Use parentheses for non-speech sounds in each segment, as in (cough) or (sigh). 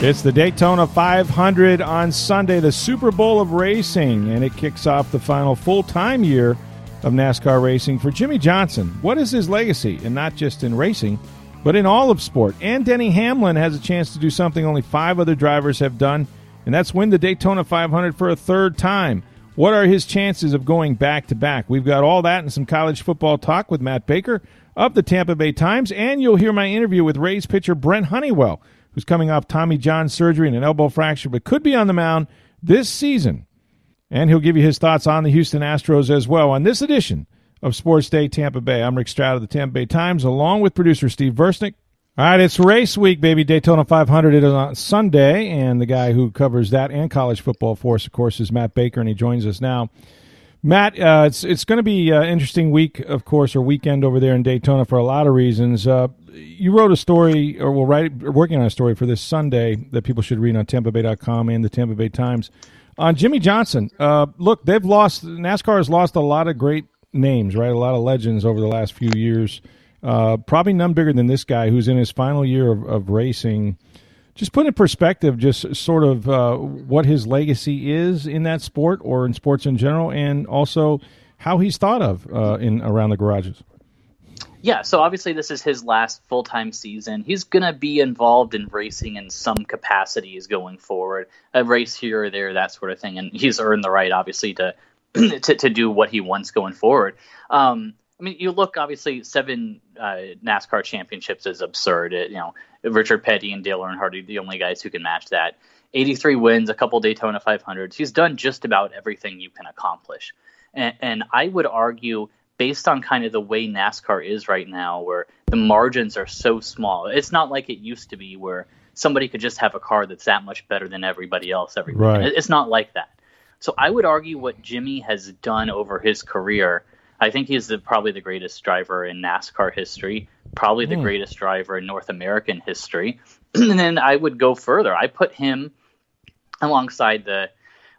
It's the Daytona 500 on Sunday, the Super Bowl of racing, and it kicks off the final full time year of NASCAR racing for Jimmie Johnson. What is his legacy? And not just in racing, but in all of sport. And Denny Hamlin has a chance to do something only five other drivers have done, and that's win the Daytona 500 for a third time. What are his chances of going back to back? We've got all that and some college football talk with Matt Baker of the Tampa Bay Times, and you'll hear my interview with Rays pitcher Brent Honeywell who's coming off Tommy John surgery and an elbow fracture, but could be on the mound this season. And he'll give you his thoughts on the Houston Astros as well on this edition of Sports Day Tampa Bay. I'm Rick Stroud of the Tampa Bay Times, along with producer Steve Versnick. All right, it's race week, baby. Daytona 500 it is on Sunday, and the guy who covers that and college football for us, of course, is Matt Baker, and he joins us now. Matt, uh, it's it's going to be an interesting week, of course, or weekend over there in Daytona for a lot of reasons. Uh, you wrote a story, or will write, working on a story for this Sunday that people should read on TampaBay.com and the Tampa Bay Times on Jimmie Johnson. Uh, look, they've lost NASCAR has lost a lot of great names, right? A lot of legends over the last few years. Uh, probably none bigger than this guy who's in his final year of, of racing. Just put in perspective, just sort of uh, what his legacy is in that sport or in sports in general, and also how he's thought of uh, in around the garages yeah, so obviously this is his last full time season. He's going to be involved in racing in some capacities going forward, a race here or there, that sort of thing. And he's earned the right, obviously, to (clears throat) to, to do what he wants going forward. Um, I mean, you look obviously seven uh, NASCAR championships is absurd. It, you know, Richard Petty and Dale Earnhardt are the only guys who can match that. 83 wins, a couple Daytona 500s. He's done just about everything you can accomplish. And, and I would argue based on kind of the way NASCAR is right now, where the margins are so small. It's not like it used to be where somebody could just have a car that's that much better than everybody else every right. It's not like that. So I would argue what Jimmie has done over his career. I think he's the, probably the greatest driver in NASCAR history, probably the mm. greatest driver in North American history. (clears throat) and then I would go further. I put him alongside the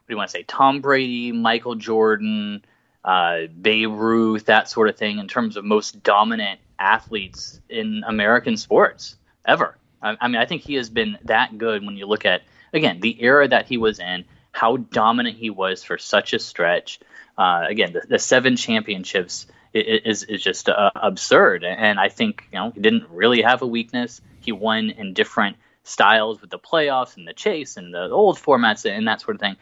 what do you want to say, Tom Brady, Michael Jordan, uh, Babe Ruth, that sort of thing, in terms of most dominant athletes in American sports ever. I, I mean, I think he has been that good when you look at, again, the era that he was in, how dominant he was for such a stretch. Uh, again, the, the, seven championships is, is just uh, absurd. And I think, you know, he didn't really have a weakness. He won in different styles with the playoffs and the chase and the old formats and that sort of thing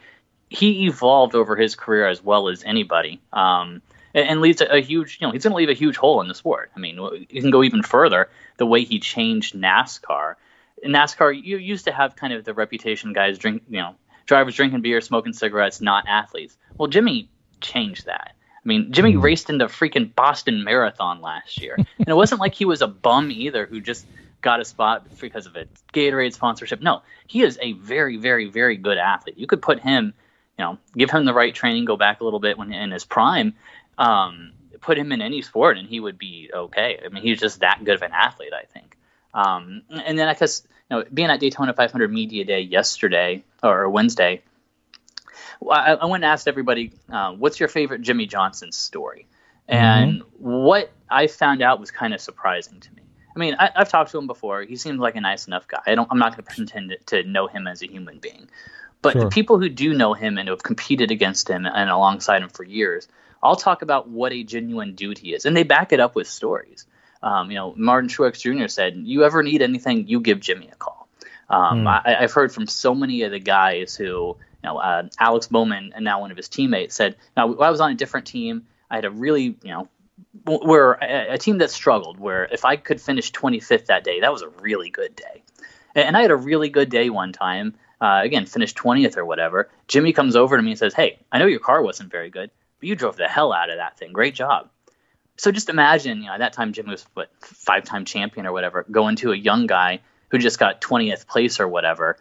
he evolved over his career as well as anybody. Um, and, leaves a, huge, you know, he's going to leave a huge hole in the sport. I mean, you can go even further. The way he changed NASCAR. NASCAR, you used to have kind of the reputation guys drink, you know, drivers drinking beer, smoking cigarettes, not athletes. Well, Jimmie changed that. I mean, Jimmie mm-hmm. raced in the freaking Boston Marathon last year, and it wasn't like he was a bum either who just got a spot because of a Gatorade sponsorship. No, he is a very, very, very good athlete. You could put him you know, give him the right training, go back a little bit when in his prime, um, put him in any sport, and he would be okay. I mean, he's just that good of an athlete, I think. Um, and then I guess you know, being at Daytona 500 Media Day yesterday or Wednesday, I, I went and asked everybody, uh, "What's your favorite Jimmie Johnson story?" And mm-hmm. what I found out was kind of surprising to me. I mean, I, have talked to him before. He seems like a nice enough guy. I don't. I'm not going to pretend to know him as a human being. But sure. the people who do know him and who have competed against him and alongside him for years, I'll talk about what a genuine dude he is, and they back it up with stories. Um, you know, Martin Truex Jr. said, "You ever need anything, you give Jimmie a call." Um, mm. I, have heard from so many of the guys who, know, uh, Alex Bowman and now one of his teammates said, "Now I was on a different team. I had a really, you know, where a, a team that struggled. Where if I could finish 25th that day, that was a really good day." And I had a really good day one time uh, again, finished 20th or whatever. Jimmie comes over to me and says, Hey, I know your car wasn't very good, but you drove the hell out of that thing. Great job. So just imagine, you know, at that time Jimmie was what five time champion or whatever, going to a young guy who just got 20th place or whatever,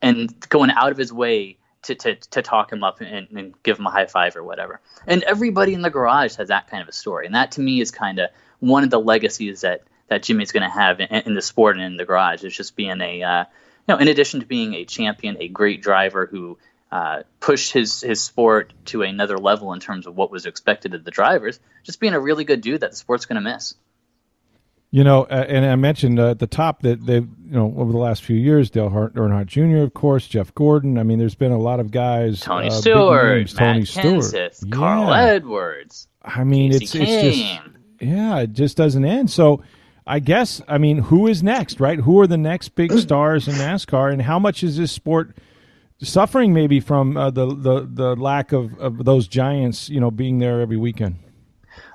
and going out of his way to, to, to talk him up and, and give him a high five or whatever. And everybody in the garage has that kind of a story. And that to me is kind of one of the legacies that, that Jimmie's going to have in, in, the sport and in the garage is just being a, uh, know, in addition to being a champion, a great driver who uh, pushed his his sport to another level in terms of what was expected of the drivers, just being a really good dude that the sport's going to miss. You know, uh, and I mentioned uh, at the top that they've, you know, over the last few years, Dale Hart, Earnhardt Jr., of course, Jeff Gordon. I mean, there's been a lot of guys. Tony uh, Stewart, names, Matt Tony Stewart, Kenseth, Carl Yeah. Edwards. I mean, Casey it's it's just yeah, it just doesn't end. So, I guess I mean, who is next, right? Who are the next big (clears throat) stars in NASCAR, and how much is this sport suffering maybe from uh, the, the the lack of, of those giants, you know, being there every weekend?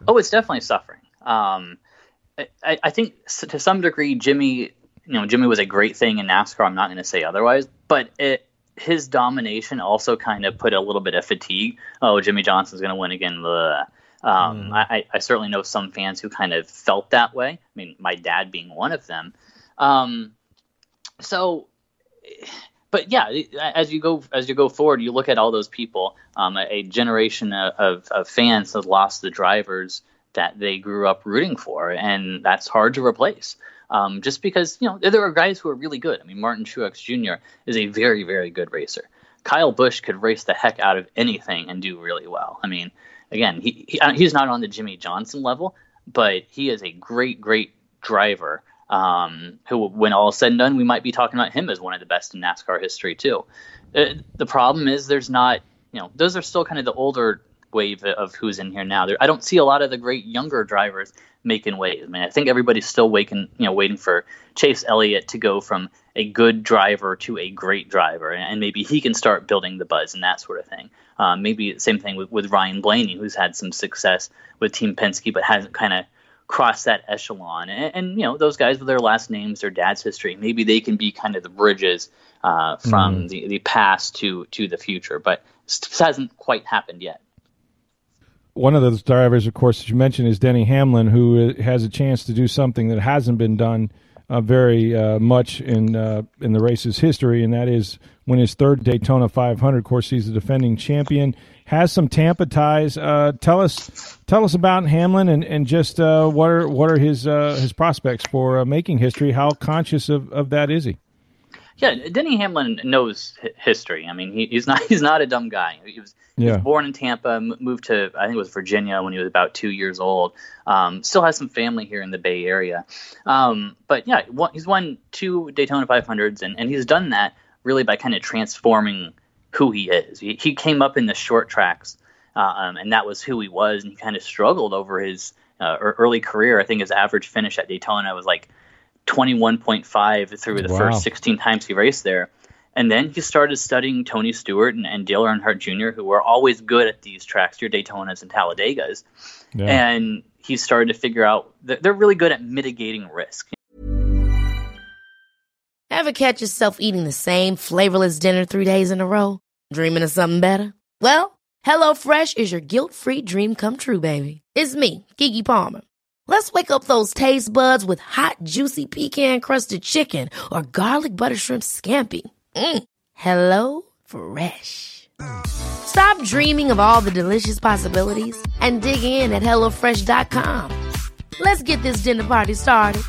Oh, it's definitely suffering. Um, I, I think to some degree, Jimmie, you know, Jimmie was a great thing in NASCAR. I'm not going to say otherwise, but it, his domination also kind of put a little bit of fatigue. Oh, Jimmie Johnson's going to win again. blah. Um, I, I- I certainly know some fans who kind of felt that way. I mean, my dad being one of them. Um, so, but yeah, as you go as you go forward, you look at all those people. Um, a, a generation of, of, of fans has lost the drivers that they grew up rooting for, and that's hard to replace. Um, just because you know there are guys who are really good. I mean, Martin Truex Jr. is a very very good racer. Kyle Busch could race the heck out of anything and do really well. I mean, again, he, he uh, he's not on the Jimmie Johnson level, but he is a great great driver. Um, who, when all is said and done, we might be talking about him as one of the best in NASCAR history too. Uh, the problem is there's not, you know, those are still kind of the older wave of who's in here now. There, I don't see a lot of the great younger drivers making waves. I mean, I think everybody's still waiting, you know, waiting for Chase Elliott to go from a good driver to a great driver, and maybe he can start building the buzz and that sort of thing. Um, maybe same thing with, with Ryan Blaney, who's had some success with Team Penske, but hasn't kind of crossed that echelon. And, and, you know, those guys with their last names, their dad's history, maybe they can be kind of the bridges uh, from the, the past to to the future. But this hasn't quite happened yet. One of those drivers, of course, as you mentioned, is Denny Hamlin, who uh, has a chance to do something that hasn't been done uh, very uh, much in uh, in the race's history, and that is win his third Daytona 500. Of course, he's the defending champion. Has some Tampa ties. Uh, tell us, tell us about Hamlin, and and just uh, what are what are his his prospects for making history? How conscious of, of that is he? Yeah, Denny Hamlin knows history. I mean, he, he's not (laughs) he's not a dumb guy. He was, he was born in Tampa, m- moved to I think it was Virginia when he was about two years old. Um, still has some family here in the Bay Area. Um, but yeah, one, he's won two Daytona 500s, and, and he's done that really by kind of transforming who he is. He, he came up in the short tracks, uh, um, and that was who he was, and he kind of struggled over his uh, early career. I think his average finish at Daytona was like 21.5 through the Wow. first 16 times he raced there. And then he started studying Tony Stewart and, and Dale Earnhardt Jr., who were always good at these tracks, your Daytonas and Talladegas. Yeah. And he started to figure out that they're really good at mitigating risk. Ever catch yourself eating the same flavorless dinner three days in a row? Dreaming of something better? Well, HelloFresh is your guilt-free dream come true, baby. It's me, Keke Palmer. Let's wake up those taste buds with hot, juicy pecan-crusted chicken or garlic butter shrimp scampi. Mm. Hello Fresh. Stop dreaming of all the delicious possibilities and dig in at HelloFresh.com. Let's get this dinner party started.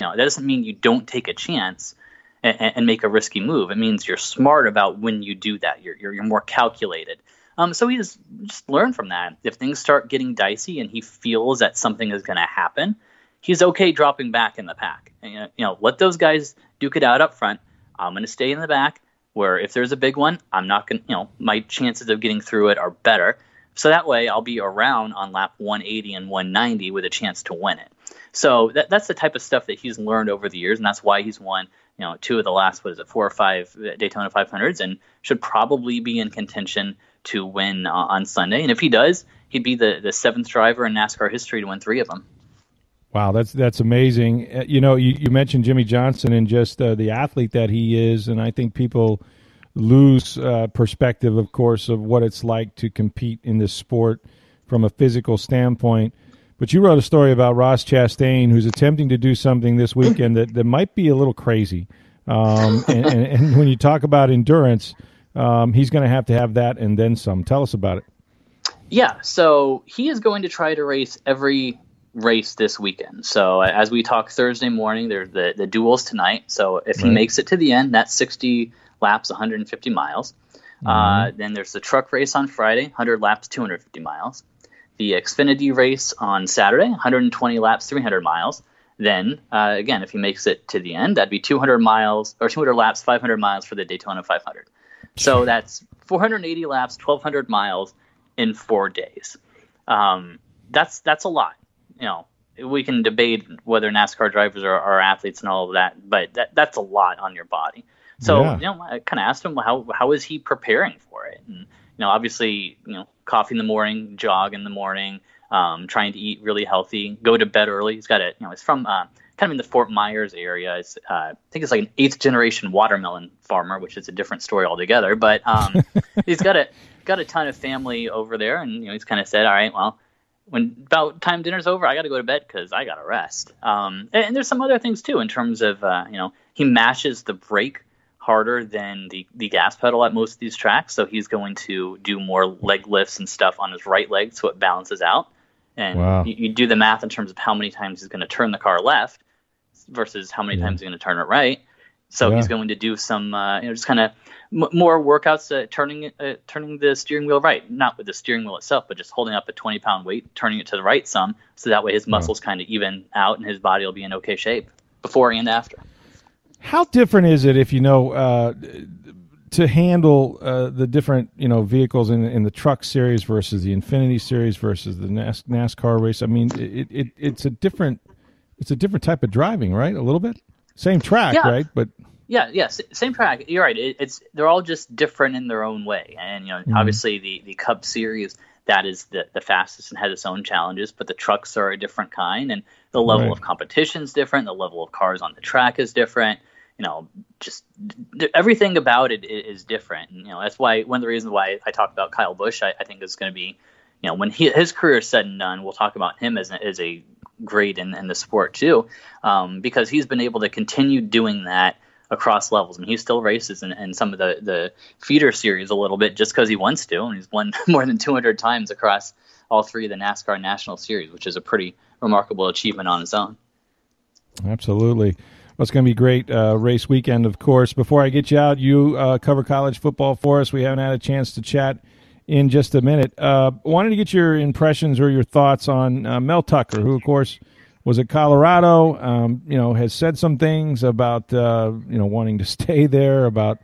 Know, that doesn't mean you don't take a chance and, and make a risky move. It means you're smart about when you do that. You're, you're, you're more calculated. Um, so he just, just learn from that. If things start getting dicey and he feels that something is going to happen, he's okay dropping back in the pack. And, you know, let those guys duke it out up front. I'm going to stay in the back. Where if there's a big one, I'm not going. to You know, my chances of getting through it are better. So that way, I'll be around on lap 180 and 190 with a chance to win it. So that, that's the type of stuff that he's learned over the years, and that's why he's won, you know, two of the last what is it, four or five Daytona 500s, and should probably be in contention to win uh, on Sunday. And if he does, he'd be the the seventh driver in NASCAR history to win three of them. Wow, that's that's amazing. Uh, You know, you, you mentioned Jimmie Johnson and just uh, the athlete that he is, and I think people lose uh, perspective, of course, of what it's like to compete in this sport from a physical standpoint. But you wrote a story about Ross Chastain, who's attempting to do something this weekend that, that might be a little crazy. Um, and, and, and when you talk about endurance, um, he's going to have to have that and then some. Tell us about it. Yeah, so he is going to try to race every race this weekend. So uh, as we talk Thursday morning, there's the the duels tonight. So if he Right. makes it to the end, that's 60 laps, 150 miles. Uh, then there's the truck race on Friday, 100 laps, 250 miles. the Xfinity race on Saturday, 120 laps, 300 miles. Then uh, again, if he makes it to the end, that'd be 200 miles or 200 laps, 500 miles for the Daytona 500. So that's 480 laps, 1,200 miles in four days. Um, that's that's a lot. You know, we can debate whether NASCAR drivers are, are athletes and all of that, but that, that's a lot on your body. So yeah. you know, I kind of asked him how how is he preparing for it, and you know, obviously, you know, coffee in the morning, jog in the morning, um, trying to eat really healthy, go to bed early. He's got it. you know, he's from uh, kind of in the Fort Myers area. It's, uh, I think it's like an eighth generation watermelon farmer, which is a different story altogether. But um, (laughs) he's got a got a ton of family over there, and you know, he's kind of said, all right, well, when about time dinner's over, I got to go to bed because I got to rest. Um, and, and, there's some other things too in terms of uh, you know he mashes the brake harder than the the gas pedal at most of these tracks, so he's going to do more leg lifts and stuff on his right leg, so it balances out. And wow. you, you, do the math in terms of how many times he's going to turn the car left versus how many yeah. times he's going to turn it right. So yeah. he's going to do some, uh, you know, just kind of m- more workouts uh, turning uh, turning the steering wheel right, not with the steering wheel itself, but just holding up a 20 pound weight, turning it to the right some, so that way his muscles kind of even out and his body will be in okay shape before and after. How different is it if you know uh, to handle uh, the different you know vehicles in in the truck series versus the Xfinity series versus the NAS- NASCAR race? I mean, it, it it's a different it's a different type of driving, right? A little bit. Same track, yeah. right? But yeah, yeah, same track. You're right. It, it's they're all just different in their own way, and you know, mm-hmm. obviously the the Cup Series that is the, the fastest and has its own challenges, but the trucks are a different kind, and the level right. of competition is different. The level of cars on the track is different. You know, just everything about it is different. And, you know, that's why one of the reasons why I talk about Kyle Busch, I, I think is going to be, you know, when he, his career is said and done, we'll talk about him as, as a great in, in the sport too, um, because he's been able to continue doing that across levels. I mean, he still races in, in some of the, the feeder series a little bit just because he wants to, and he's won (laughs) more than 200 times across all three of the NASCAR National Series, which is a pretty remarkable achievement on its own. Absolutely. Well, it's going to be great uh, race weekend, of course. Before I get you out, you uh, cover college football for us. We haven't had a chance to chat in just a minute. Uh, wanted to get your impressions or your thoughts on uh, Mel Tucker, who, of course, was at Colorado. Um, you know, has said some things about uh, you know wanting to (laughs) stay there, about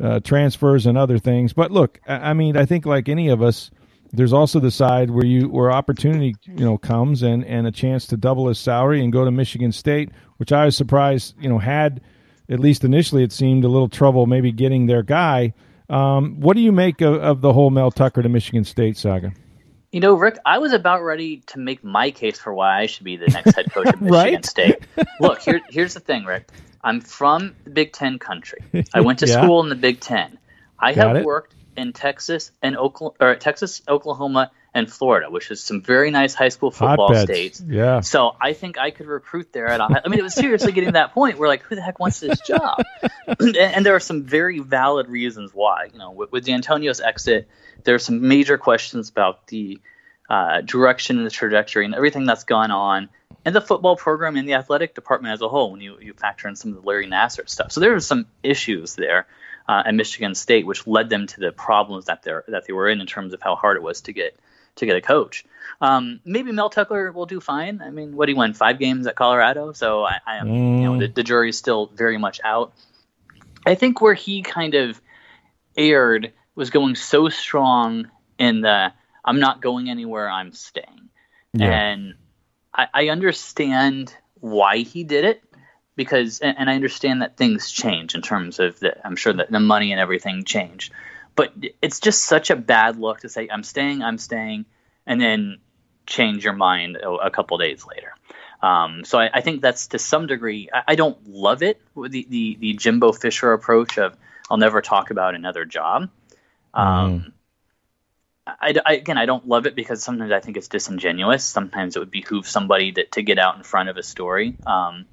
uh, transfers and other things. But look, I, I mean, I think like any of us, there's also the side where you where opportunity you know comes and and a chance to double his salary and go to Michigan State, which I was surprised you know had at least initially it seemed a little trouble maybe getting their guy. Um, what do you make of, of the whole Mel Tucker to Michigan State saga? You know, Rick, I was about ready to make my case for why I should be the next head coach of (laughs) Michigan right? State. (laughs) Look, here, here's the thing, Rick. I'm from the Big Ten country. I went to (laughs) yeah. school in the Big Ten. I Got have it. worked in Texas and Oklahoma, or Texas, Oklahoma, and Florida, which is some very nice high school football states. Yeah. So I think I could recruit there at a I mean, it was seriously getting to that point where like, who the heck wants this job? (laughs) and, and, there are some very valid reasons why. You know, with, with Dantonio's exit, there are some major questions about the uh, direction and the trajectory and everything that's gone on in the football program and the athletic department as a whole when you, you factor in some of the Larry Nassar stuff. So there are some issues there uh, at Michigan State which led them to the problems that they that they were in in terms of how hard it was to get to get a coach. Um, maybe Mel Tucker will do fine. I mean, what he won five games at Colorado, so I, I am mm. you know the, the jury is still very much out. I think where he kind of erred was going so strong in the I'm not going anywhere, I'm staying. Yeah. And I, I understand why he did it because and, and, I understand that things change in terms of the I'm sure that the money and everything changed. But it's just such a bad look to say I'm staying, I'm staying, and then change your mind a, a couple days later. Um, so I, I, think that's to some degree. I, I don't love it the, the, the Jimbo Fisher approach of I'll never talk about another job. Um, mm. I, I, again, I don't love it because sometimes I think it's disingenuous. Sometimes it would behoove somebody to, to get out in front of a story. Um,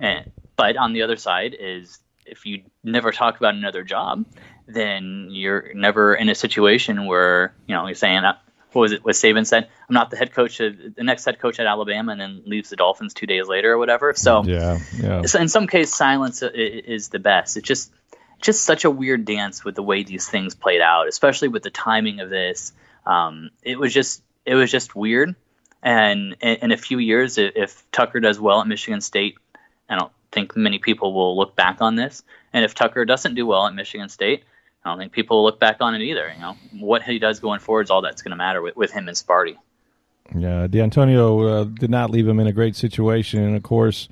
and, but on the other side is if you never talk about another job, then you're never in a situation where you know you're saying uh, what was it? What Saban said? I'm not the head coach, of, the next head coach at Alabama, and then leaves the Dolphins two days later or whatever. So yeah, yeah. So in some case, silence is the best. It's just just such a weird dance with the way these things played out, especially with the timing of this. Um, it was just it was just weird. And in, in a few years, if Tucker does well at Michigan State, I don't think many people will look back on this. And if Tucker doesn't do well at Michigan State, I don't think people will look back on it either. You know, what he does going forward is all that's going to matter with, with him and Sparty. Yeah, Dantonio uh, did not leave him in a great situation, and of course,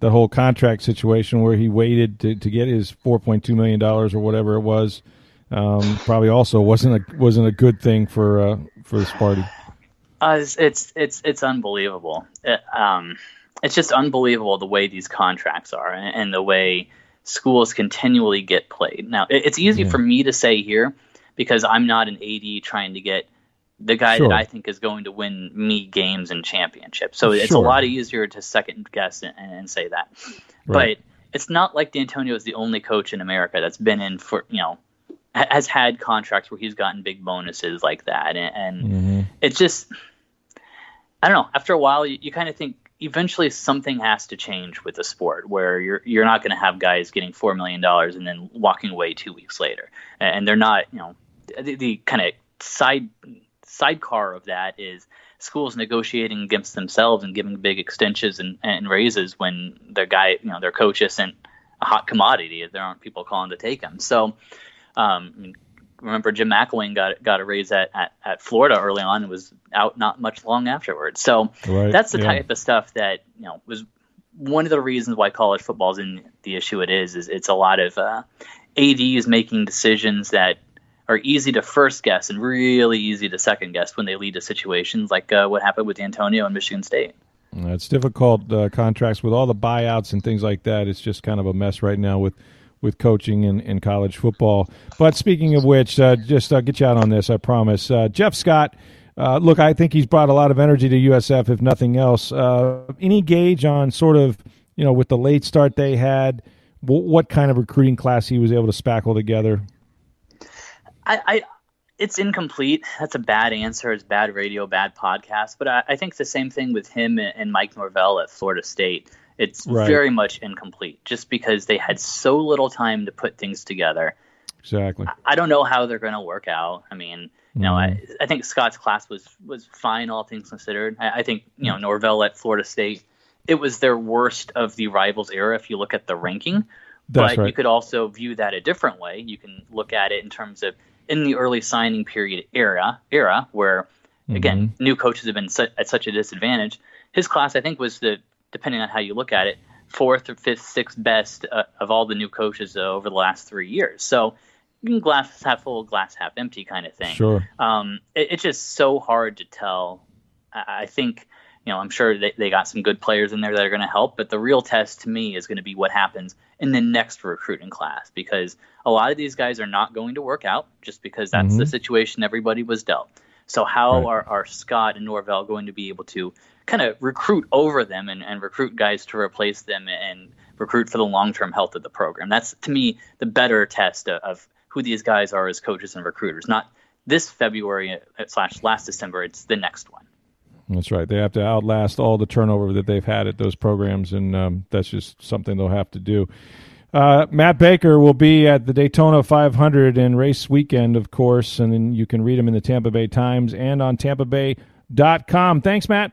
the whole contract situation where he waited to, to get his four point two million dollars or whatever it was, um, probably also wasn't a wasn't a good thing for uh, for Sparty. Uh, it's, it's it's it's unbelievable. It, um, it's just unbelievable the way these contracts are and, and the way schools continually get played. Now, it, it's easy yeah. for me to say here because I'm not an AD trying to get the guy sure. that I think is going to win me games and championships. So sure. it's a lot easier to second guess and, and say that. Right. But it's not like Dantonio is the only coach in America that's been in for you know has had contracts where he's gotten big bonuses like that, and, and mm-hmm. it's just I don't know. After a while, you, you kind of think eventually something has to change with the sport where you're you're not going to have guys getting four million dollars and then walking away two weeks later, and they're not. You know, the, the kind of side sidecar of that is schools negotiating against themselves and giving big extensions and, and raises when their guy, you know, their coach isn't a hot commodity. There aren't people calling to take him. So, um, remember Jim McElwain got got a raise at, at, at, Florida early on and was out not much long afterwards. So right, that's the yeah. type of stuff that you know was one of the reasons why college football is in the issue it is. Is it's a lot of uh, ads making decisions that are easy to first guess and really easy to second guess when they lead to situations like uh, what happened with Dantonio and Michigan State. It's difficult uh, contracts with all the buyouts and things like that. It's just kind of a mess right now with with coaching in, in college football. But speaking of which, uh, just uh, get you out on this, I promise. Uh, Jeff Scott, uh, look, I think he's brought a lot of energy to USF, if nothing else. Uh, any gauge on sort of, you know, with the late start they had, w- what kind of recruiting class he was able to spackle together? I, I it's incomplete. That's a bad answer. It's bad radio, bad podcast. But I, I think the same thing with him and, and Mike Norvell at Florida State. It's right. very much incomplete just because they had so little time to put things together. Exactly. I, I don't know how they're going to work out. I mean, you know, I, mm-hmm. I think Scott's class was was fine, all things considered. I, I think you know Norvell at Florida State, it was their worst of the rivals era if you look at the ranking. That's but right. you could also view that a different way. You can look at it in terms of in the early signing period era era where again mm-hmm. new coaches have been su- at such a disadvantage. His class, I think, was the depending on how you look at it, fourth or fifth, sixth best uh, of all the new coaches uh, over the last three years. So glass half full, glass half empty kind of thing. Sure. Um, it, it's just so hard to tell. I, I think, you know, I'm sure they, they got some good players in there that are going to help, but the real test to me is going to be what happens in the next recruiting class because a lot of these guys are not going to work out just because that's mm-hmm. the situation everybody was dealt. So how right. are, are Scott and Norvell going to be able to kind of recruit over them and, and recruit guys to replace them and recruit for the long term health of the program. That's to me the better test of, of who these guys are as coaches and recruiters. Not this February uh, slash last December. It's the next one. That's right. They have to outlast all the turnover that they've had at those programs, and um, that's just something they'll have to do. Uh, Matt Baker will be at the Daytona 500 and race weekend, of course, and then you can read him in the Tampa Bay Times and on TampaBay.com. Thanks, Matt.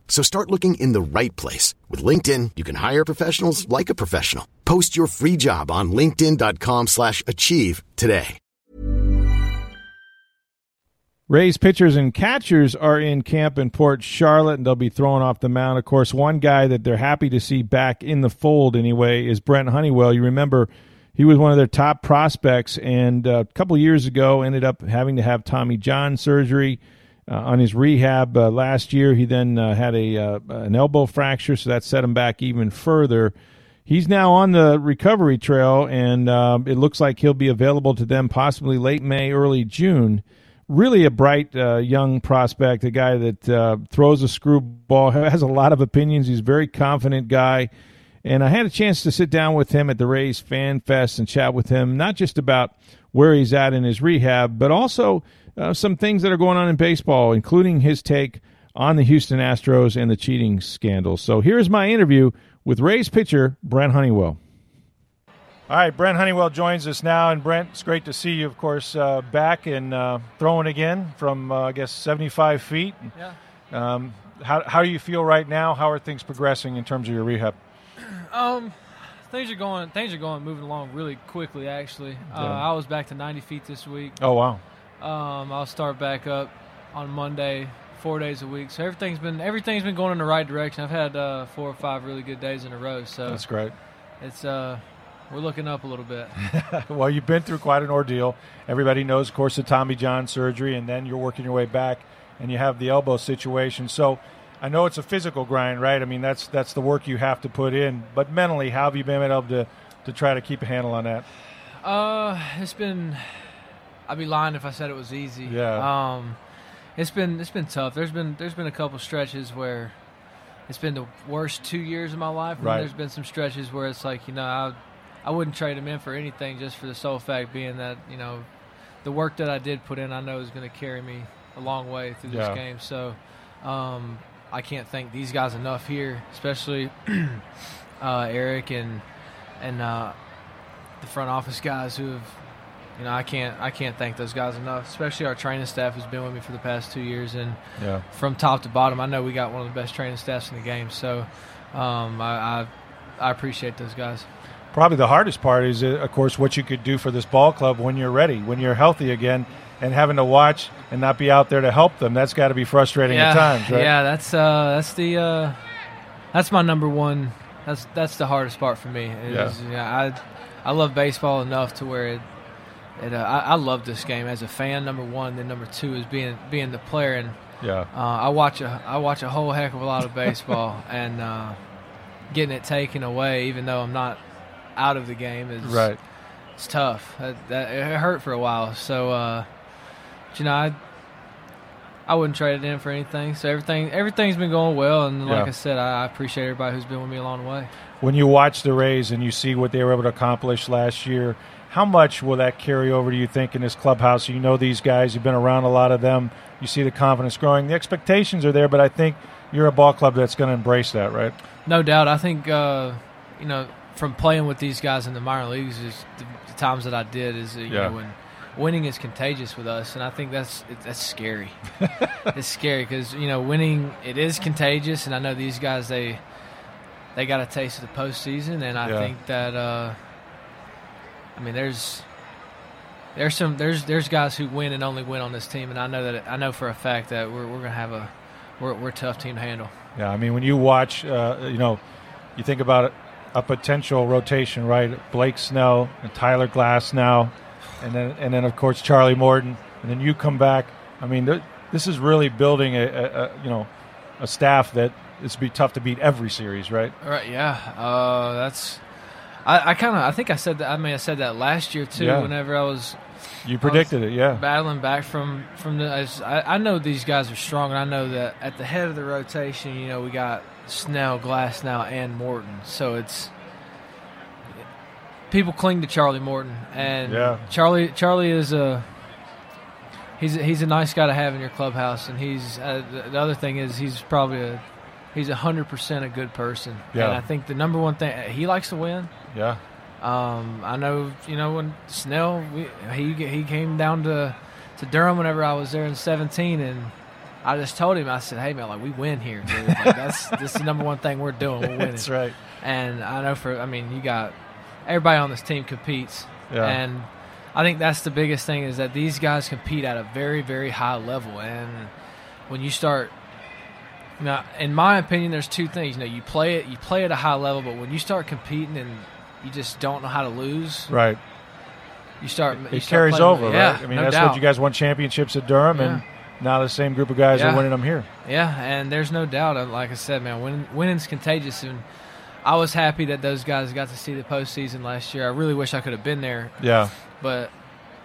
So start looking in the right place. With LinkedIn, you can hire professionals like a professional. Post your free job on linkedin.com slash achieve today. Rays pitchers and catchers are in camp in Port Charlotte, and they'll be throwing off the mound. Of course, one guy that they're happy to see back in the fold anyway is Brent Honeywell. You remember he was one of their top prospects, and uh, a couple years ago ended up having to have Tommy John surgery – uh, on his rehab uh, last year. He then uh, had a uh, an elbow fracture, so that set him back even further. He's now on the recovery trail, and um, it looks like he'll be available to them possibly late May, early June. Really a bright uh, young prospect, a guy that uh, throws a screwball, (laughs) has a lot of opinions. He's a very confident guy. And I had a chance to sit down with him at the Rays Fan Fest and chat with him, not just about where he's at in his rehab, but also uh, some things that are going on in baseball, including his take on the Houston Astros and the cheating scandal. So here's my interview with Rays pitcher Brent Honeywell. All right, Brent Honeywell joins us now, and Brent, it's great to see you, of course, uh, back and uh, throwing again from uh, I guess 75 feet. Yeah. Um, how how do you feel right now? How are things progressing in terms of your rehab? Um, things are going. Things are going, moving along really quickly. Actually, uh, Yeah. I was back to 90 feet this week. Oh wow, Um, I'll start back up on Monday, four days a week. So everything's been everything's been going in the right direction. I've had uh, four or five really good days in a row. So that's great. it's uh, we're looking up a little bit. (laughs) well, you've been through quite an ordeal. Everybody knows, of course, the Tommy John surgery, and then you're working your way back, and you have the elbow situation. So, I know it's a physical grind, right? I mean, that's that's the work you have to put in. But mentally, how have you been able to to try to keep a handle on that? Uh, it's been. I'd be lying if I said it was easy. Yeah. Um, it's been it's been tough. There's been there's been a couple stretches where it's been the worst two years of my life. And Right. There's been some stretches where it's like you know I I wouldn't trade him in for anything just for the sole fact being that you know the work that I did put in I know is going to carry me a long way through Yeah. this game. So um, I can't thank these guys enough here, especially (clears throat) uh, Eric and and uh, the front office guys who have you know I can't I can't thank those guys enough, especially our training staff who's been with me for the past two years and Yeah. from top to bottom I know we got one of the best training staffs in the game. So um, I, I I appreciate those guys. Probably the hardest part is, uh, of course, what you could do for this ball club when you're ready, when you're healthy again, and having to watch and not be out there to help them. That's got to be frustrating yeah, at times, right? Yeah, that's uh, that's the uh, that's my number one. That's that's the hardest part for me. Is, yeah. I I love baseball enough to where it. It, uh, I, I love this game as a fan. Number one, then number two is being being the player, and Yeah. uh, I watch a I watch a whole heck of a lot of baseball, (laughs) and uh, getting it taken away, even though I'm not out of the game, is Right. it's tough. That, that, it hurt for a while. So, uh, you know, I I wouldn't trade it in for anything. So everything everything's been going well, and like Yeah. I said, I, I appreciate everybody who's been with me along the way. when you watch the Rays and you see what they were able to accomplish last year, how much will that carry over, do you think, in this clubhouse? You know these guys, you've been around a lot of them, you see the confidence growing. The expectations are there, but I think you're a ball club that's going to embrace that, right? No doubt. I think uh, you know from playing with these guys in the minor leagues is the, the times that I did is uh, you Yeah. know when winning is contagious with us, and I think that's that's scary. (laughs) it's scary because you know winning it is contagious, and I know these guys they they got a taste of the postseason, and I Yeah. think that uh, I mean there's. There's some there's there's guys who win and only win on this team, and I know that I know for a fact that we're we're gonna have a we're we're a tough team to handle. Yeah, I mean, when you watch, uh, you know, you think about a potential rotation, right? Blake Snell and Tyler Glasnow, and then and then of course Charlie Morton, and then you come back. I mean, th- this is really building a, a, a you know a staff that it's be tough to beat every series, right? Right. Yeah. Uh, that's. I, I kind of. I think I said that. I may have said that last year too. Yeah. Whenever I was You predicted it, yeah. battling back from from the. I, just- I I know these guys are strong, and I know that at the head of the rotation, you know, we got Snell, Glasnow, and Morton. So it's people cling to Charlie Morton, and Yeah. Charlie Charlie is a. He's a, he's a nice guy to have in your clubhouse, and he's uh, the, the other thing is he's probably a he's a hundred percent a good person. Yeah. And I think the number one thing he likes to win. Yeah, Um, I know, you know, when Snell, we, he he came down to to Durham whenever I was there in '17, and I just told him, I said, "Hey man, like we win here, dude. Like, that's this is the number one thing we're doing. We're (laughs) winning." that's right. And I know for, I mean, you got everybody on this team competes, Yeah. and I think that's the biggest thing is that these guys compete at a very, very high level, and when you start. Now, in my opinion, there's two things. You know, you play it, you play at a high level, but when you start competing and you just don't know how to lose, Right. you start. you It start carries over, with- yeah, right? I mean, no that's doubt. what you guys won championships at Durham, and now the same group of guys Yeah. are winning them here. Yeah, and there's no doubt. Like I said, man, win, winning's contagious, and I was happy that those guys got to see the postseason last year. I really wish I could have been there, Yeah. but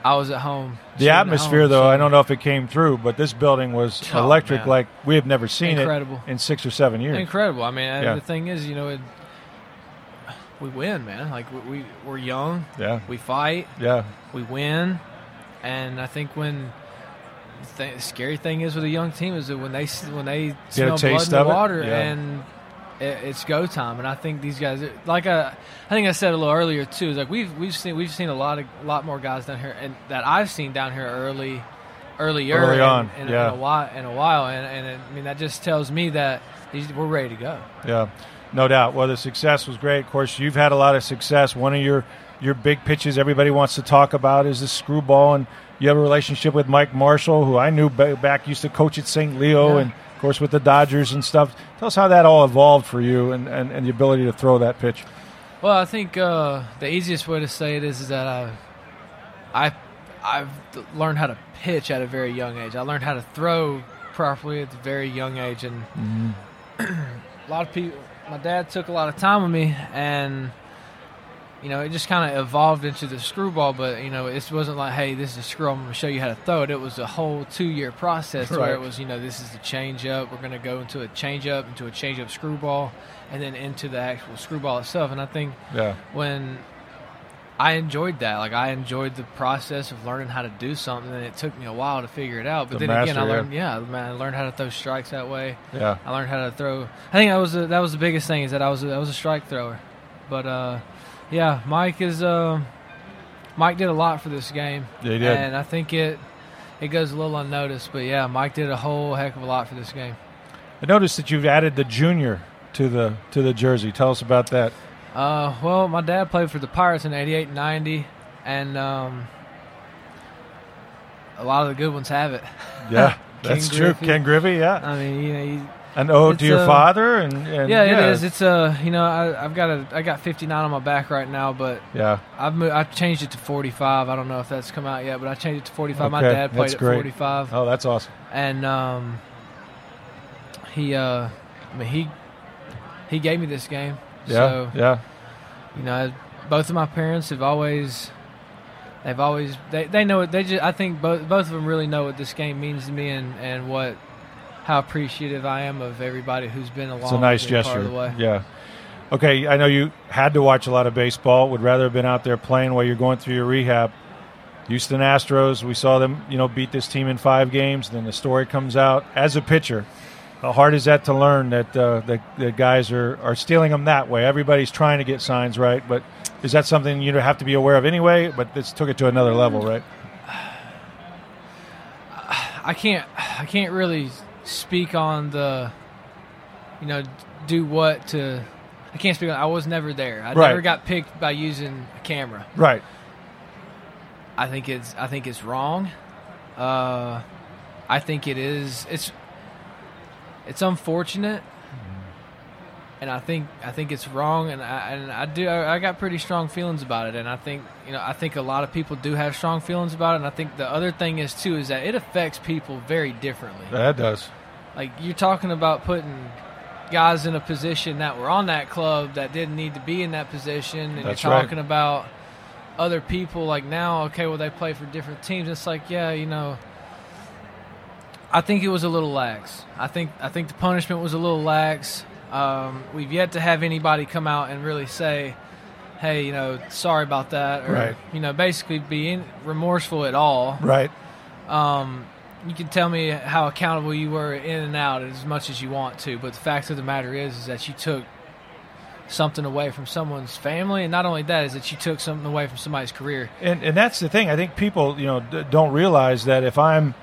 I was at home. The atmosphere, home, though, so- I don't know if it came through, but this building was (laughs) Oh, electric man. like we have never seen Incredible. it in six or seven years. Incredible. I mean, Yeah. the thing is, you know, it, we win, man. Like we, we we're young, Yeah. we fight, Yeah. we win, and I think when the th- scary thing is with a young team is that when they when they smell blood taste in the water Yeah. and it's go time, and I think these guys, like I, I think I said a little earlier too, is like we've we've seen we've seen a lot of lot more guys down here, and that I've seen down here early, earlier Early on, in, yeah. in a while, in a while, and, and it, I mean that just tells me that these, we're ready to go. Yeah, no doubt. Well, the success was great. Of course, you've had a lot of success. One of your your big pitches everybody wants to talk about is the screwball, and you have a relationship with Mike Marshall, who I knew back used to coach at St. Leo, Yeah. and of course with the Dodgers and stuff. Tell us how that all evolved for you, and, and, and the ability to throw that pitch. Well, I think uh, the easiest way to say it is, is that I, I, I've learned how to pitch at a very young age. I learned how to throw properly at a very young age, and (clears throat) a lot of people. My dad took a lot of time with me, and you know, it just kind of evolved into the screwball. But you know, it wasn't like, hey, this is a screw. I'm going to show you how to throw it. It was a whole two-year process Right. where it was, you know, this is the change-up. We're going to go into a change-up, into a change-up screwball, and then into the actual screwball itself. And I think Yeah, when I enjoyed that. Like I enjoyed the process of learning how to do something, and it took me a while to figure it out. But To then again, I master, yeah. learned, yeah, man, I learned how to throw strikes that way. yeah, I learned how to throw. I think that was the, that was the biggest thing is that I was a, I was a strike thrower. But uh, yeah, Mike is uh, Mike did a lot for this game. Yeah, he did. and I think it it goes a little unnoticed. But yeah, Mike did a whole heck of a lot for this game. I noticed that you've added the junior to the to the jersey. Tell us about that. Uh, well, my dad played for the Pirates in '88 and '90, and um, a lot of the good ones have it. Yeah, (laughs) that's true. Ken Griffey, yeah, I mean, you know, an ode to your uh, father, and, and yeah, it is. It's uh, you know, I, I've got a, I got 59 on my back right now, but yeah, I've moved, I've changed it to 45. I don't know if that's come out yet, but I changed it to 45. My dad played at 45, oh, that's awesome. and um, he, uh, I mean, he, he gave me this game. Yeah, So yeah, you know, both of my parents have always, they've always, they, they know it. They just, I think both both of them really know what this game means to me and and what, how appreciative I am of everybody who's been along. it's a nice gesture. of the way. Yeah. Okay, I know you had to watch a lot of baseball. Would rather have been out there playing while you're going through your rehab. Houston Astros, we saw them, you know, beat this team in five games. Then the story comes out as a pitcher. How hard is that to learn that uh, the, the guys are, are stealing them that way? Everybody's trying to get signs right, but is that something you have to be aware of anyway? But this took it to another level, right? I can't I can't really speak on the you know do what to I can't speak on I was never there. I Right. never got picked by using a camera. Right. I think it's I think it's wrong. Uh, I think it is it's it's unfortunate. And I think I think it's wrong, and I and I do I, I got pretty strong feelings about it, and I think you know I think a lot of people do have strong feelings about it, and I think the other thing is too is that it affects people very differently. That does. Like you're talking about putting guys in a position that were on that club that didn't need to be in that position, and That's you're right. talking about other people like now. Okay, well they play for different teams. It's like yeah, you know. I think it was a little lax. I think I think the punishment was a little lax. Um, we've yet to have anybody come out and really say, "Hey, you know, sorry about that," or Right. you know, basically be in, remorseful at all Right. um, you can tell me how accountable you were in and out as much as you want to, but the fact of the matter is, is that you took something away from someone's family, and not only that, is that you took something away from somebody's career. And and that's the thing. I think people, you know, d- don't realize that if I'm,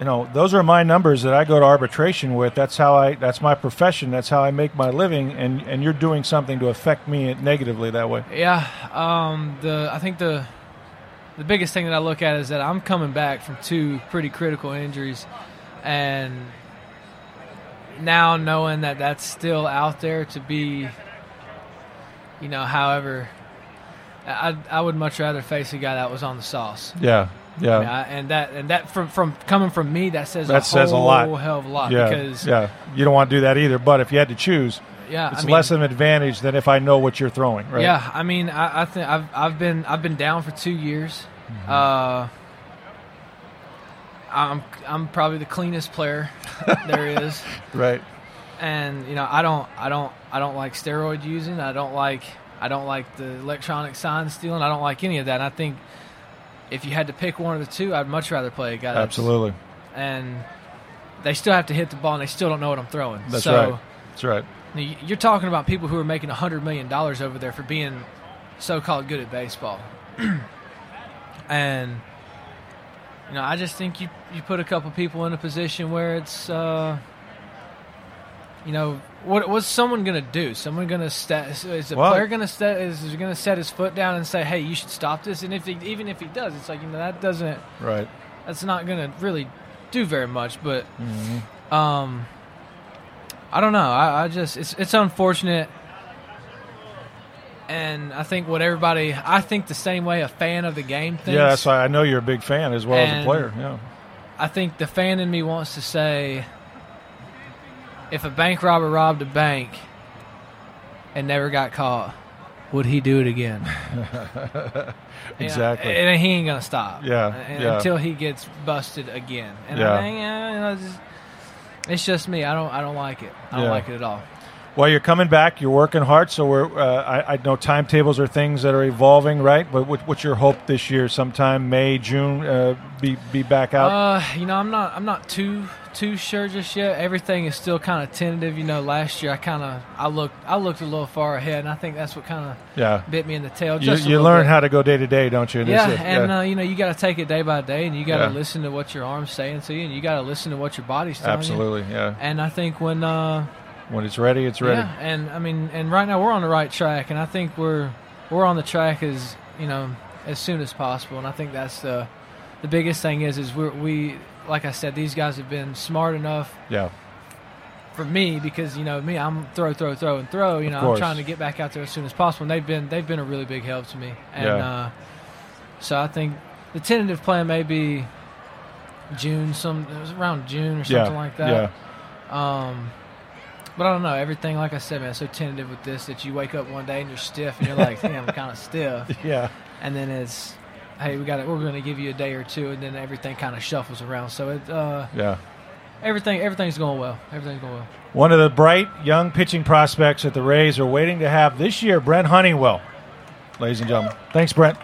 you know, those are my numbers that I go to arbitration with. That's how I. That's my profession. That's how I make my living. And and you're doing something to affect me negatively that way. Yeah, um, the I think the the biggest thing that I look at is that I'm coming back from two pretty critical injuries, and now knowing that that's still out there to be, you know, however, I I would much rather face a guy that was on the sauce. Yeah. Yeah. I mean, I- and that and that from from coming from me that says That a says a whole lot. hell of a lot yeah. because yeah. You don't want to do that either. But if you had to choose, yeah, it's I mean, less of an advantage than if I know what you're throwing. Right. Yeah, I mean, I, I think I've I've been I've been down for two years. Mm-hmm. Uh, I'm I'm probably the cleanest player there (laughs) is, Right. and you know I don't I don't I don't like steroid using. I don't like I don't like the electronic sign stealing. I don't like any of that. And I think if you had to pick one of the two, I'd much rather play a guy. That's, Absolutely. And they still have to hit the ball, and they still don't know what I'm throwing. That's so, right. That's right. You're talking about people who are making hundred million dollars over there for being so-called good at baseball, (clears throat) and you know, I just think you you put a couple people in a position where it's, uh, you know, what what's someone gonna do? Someone gonna set is a Well- player gonna set is he gonna set his foot down and say, hey, you should stop this? And if he, even if he does, it's like you know that doesn't Right. that's not gonna really do very much. But Mm-hmm. um, I don't know. I, I just it's it's unfortunate, and I think what everybody I think the same way a fan of the game thinks. Yeah, that's why I know you're a big fan as well as a player. Yeah. I think the fan in me wants to say, if a bank robber robbed a bank and never got caught, would he do it again? (laughs) Exactly. And, he ain't gonna stop. Yeah, And- yeah. Until he gets busted again. And Yeah. I think, you know, it's, just- it's just me. I don't. I don't like it. I don't Yeah. like it at all. Well, you're coming back. You're working hard. So we're. Uh, I, I know timetables are things that are evolving, right? But what, what's your hope this year? Sometime May, June, uh, be be back out. Uh, you know, I'm not. I'm not too too sure just yet. Everything is still kind of tentative. You know, last year I kind of I looked I looked a little far ahead, and I think that's what kind of yeah. bit me in the tail. You, you learn bit. how to go day to day, don't you? Yeah, is- and Uh, you know you got to take it day by day, and you got to Yeah. listen to what your arm's saying to you, and you got to listen to what your body's telling you. absolutely. Yeah. And I think when uh, When it's ready, it's ready. yeah, and I mean, and right now we're on the right track, and I think we're we're on the track as you know as soon as possible, and I think that's the the biggest thing is is we're, we like I said, these guys have been smart enough Yeah. for me because you know me, I'm throw, throw, throw, and throw. You know, I'm trying to get back out there as soon as possible. And they've been they've been a really big help to me. And Yeah. uh, so I think the tentative plan may be June, some it was around June or something yeah. like that. Yeah. Um, but I don't know. Everything, like I said, man, so tentative with this that you wake up one day and you're stiff, and you're like, "Damn, I'm kind of stiff." (laughs) Yeah. And then it's, "Hey, we got it. We're going to give you a day or two, and then everything kind of shuffles around. So it, uh, Yeah. everything, everything's going well. Everything's going well. One of the bright young pitching prospects that the Rays are waiting to have this year, Brent Honeywell. Ladies and gentlemen. Thanks, Brent.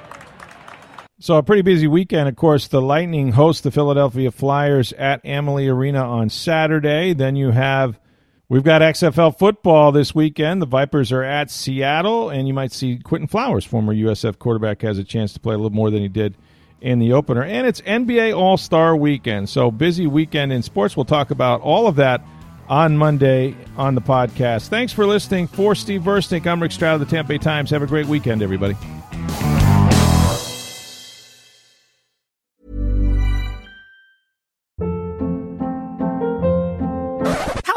So, a pretty busy weekend. Of course, the Lightning host the Philadelphia Flyers at Amalie Arena on Saturday. Then you have, we've got XFL football this weekend. The Vipers are at Seattle, and you might see Quinton Flowers, former USF quarterback, has a chance to play a little more than he did in the opener. And it's NBA All Star weekend. So, busy weekend in sports. We'll talk about all of that on Monday on the podcast. Thanks for listening. For Steve Versnick, I'm Rick Stroud of the Tampa Bay Times. Have a great weekend, everybody.